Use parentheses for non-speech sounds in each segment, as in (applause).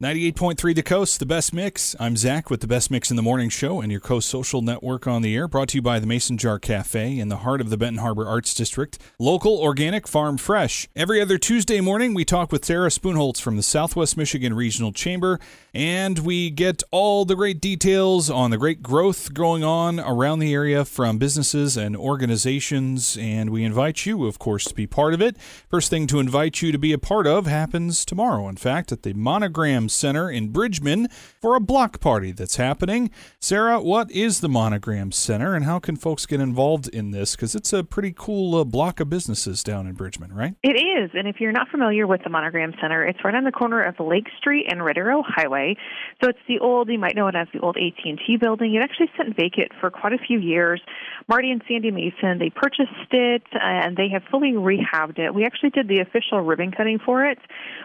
98.3 The Coast, the best mix. I'm Zach with the best mix in the morning show and your Coast Social Network on the air, brought to you by the Mason Jar Cafe in the heart of the Benton Harbor Arts District. Local, organic, farm fresh. Every other Tuesday morning, we talk with Sarah Spoonholtz from the Southwest Michigan Regional Chamber, and we get all the great details on the great growth going on around the area from businesses and organizations, and we invite you, of course, to be part of it. First thing to invite you to be a part of happens tomorrow, in fact, at the Monogram Center in Bridgman for a block party that's happening. Sarah, what is the Monogram Center and how can folks get involved in this? Because it's a pretty cool uh, block of businesses down in Bridgman, right? It is. And if you're not familiar with the Monogram Center, it's right on the corner of Lake Street and Arrow Highway. So it's the old, you might know it as the old AT&T building. It actually sat vacant for quite a few years. Marty and Sandy Mason, they purchased it and they have fully rehabbed it. We actually did the official ribbon cutting for it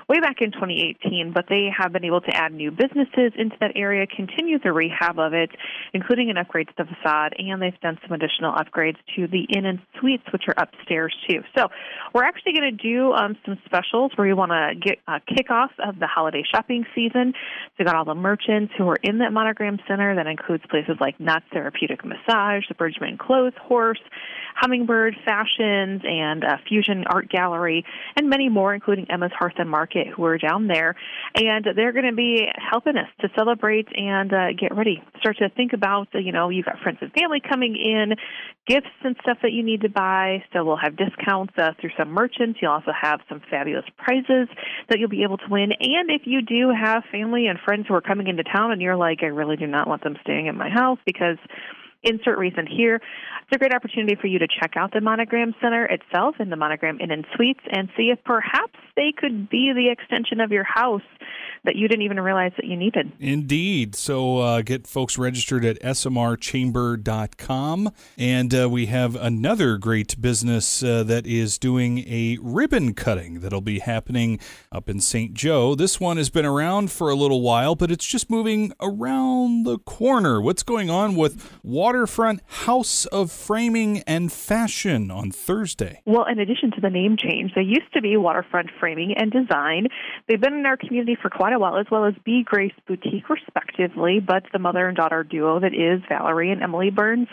way back in 2018, but they have been able to add new businesses into that area, continue the rehab of it, including an upgrade to the facade, and they've done some additional upgrades to the inn and suites, which are upstairs too. So we're actually going to do um, some specials where we want to get a kickoff of the holiday shopping season. So we got all the merchants who are in that monogram center. That includes places like Nuts Therapeutic Massage, the Bridgman Clothes Horse, Hummingbird Fashions, and uh, Fusion Art Gallery, and many more, including Emma's Hearth and Market, who are down there. And they're going to be helping us to celebrate and uh, get ready. Start to think about, you know, you've got friends and family coming in, gifts and stuff that you need to buy. So we'll have discounts uh, through some merchants. You'll also have some fabulous prizes that you'll be able to win. And if you do have family and friends who are coming into town and you're like, I really do not want them staying at my house because insert reason here. It's a great opportunity for you to check out the Monogram Center itself and the Monogram Inn and Suites and see if perhaps they could be the extension of your house that you didn't even realize that you needed. Indeed. So uh, get folks registered at smrchamber.com. And uh, we have another great business uh, that is doing a ribbon cutting that'll be happening up in St. Joe. This one has been around for a little while, but it's just moving around the corner. What's going on with Waterfront House of Framing and Fashion on Thursday? Well, in addition to the name change, they used to be Waterfront Framing and Design. They've been in our community for quite a while, as well as Be Grace Boutique, respectively. But the mother and daughter duo that is Valerie and Emily Burns,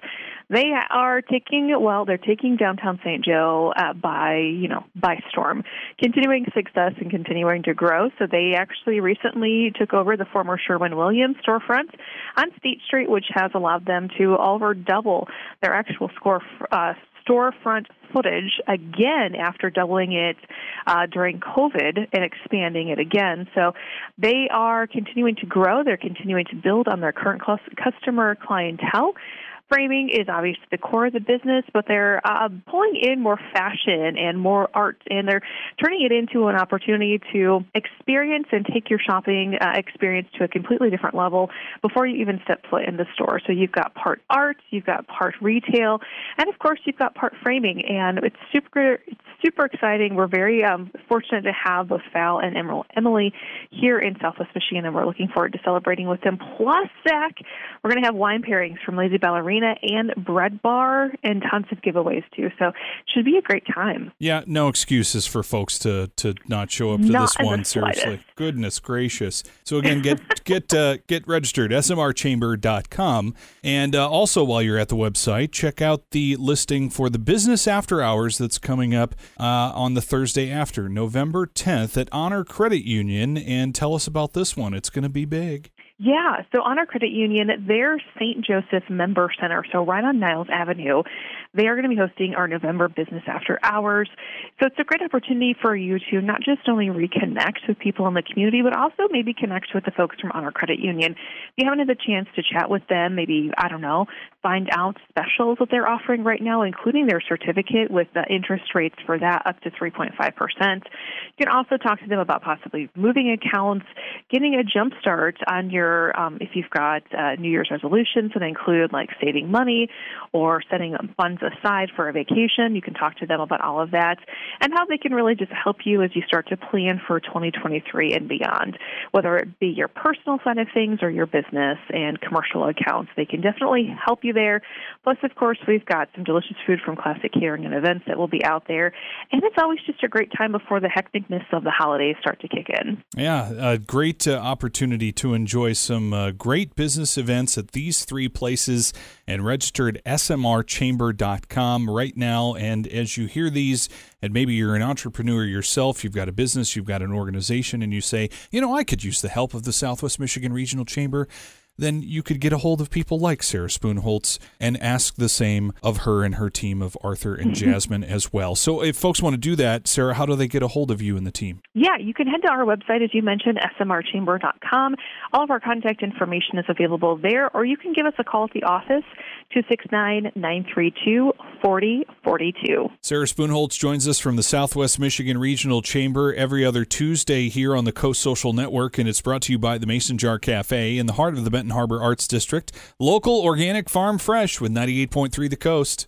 they are taking well, they're taking downtown St. Joe uh, by you know by storm, continuing success and continuing to grow. So they actually recently took over the former Sherwin Williams storefront on State Street, which has allowed them to over double their actual score uh, storefront footage again after doubling it uh, during COVID and expanding it again. So they are continuing to grow. They're continuing to build on their current customer clientele framing is obviously the core of the business, but they're uh, pulling in more fashion and more art, and they're turning it into an opportunity to experience and take your shopping uh, experience to a completely different level before you even step foot in the store. So you've got part art, you've got part retail, and of course you've got part framing, and it's super it's super exciting. We're very um, fortunate to have both Val and Emily here in Southwest Michigan, and we're looking forward to celebrating with them. Plus, Zach, we're going to have wine pairings from Lazy Ballerina and Bread Bar and tons of giveaways too. So it should be a great time. Yeah, no excuses for folks to to not show up to not this one. Seriously, goodness gracious. So again, get (laughs) get uh, get registered smrchamber.com, and uh, also while you're at the website, check out the listing for the business after hours that's coming up uh, on the Thursday after November 10th at Honor Credit Union, and tell us about this one. It's going to be big. Yeah, so Honor Credit Union, their St. Joseph Member Center, so right on Niles Avenue, they are going to be hosting our November Business After Hours. So it's a great opportunity for you to not just only reconnect with people in the community, but also maybe connect with the folks from Honor Credit Union. If you haven't had the chance to chat with them, maybe, I don't know, find out specials that they're offering right now, including their certificate with the interest rates for that up to 3.5%. You can also talk to them about possibly moving accounts, getting a jump start on your, um, if you've got uh, New Year's resolutions that include like saving money or setting funds aside for a vacation. You can talk to them about all of that and how they can really just help you as you start to plan for 2023 and beyond, whether it be your personal side of things or your business and commercial accounts. They can definitely help you there. Plus, of course, we've got some delicious food from Classic Catering and Events that will be out there. And it's always just a great time before the hecticness of the holidays start to kick in. Yeah, a great uh, opportunity to enjoy some uh, great business events at these three places and registered smrchamber.com right now. And as you hear these, and maybe you're an entrepreneur yourself, you've got a business, you've got an organization, and you say, you know, I could use the help of the Southwest Michigan Regional Chamber then you could get a hold of people like Sarah Spoonholtz and ask the same of her and her team of Arthur and mm-hmm. Jasmine as well. So if folks want to do that, Sarah, how do they get a hold of you and the team? Yeah, you can head to our website, as you mentioned, smrchamber.com. All of our contact information is available there, or you can give us a call at the office, 269 932 4042. Sarah Spoonholtz joins us from the Southwest Michigan Regional Chamber every other Tuesday here on the Coast Social Network, and it's brought to you by the Mason Jar Cafe in the heart of the Harbor Arts District. Local, organic, farm fresh with 98.3 The Coast.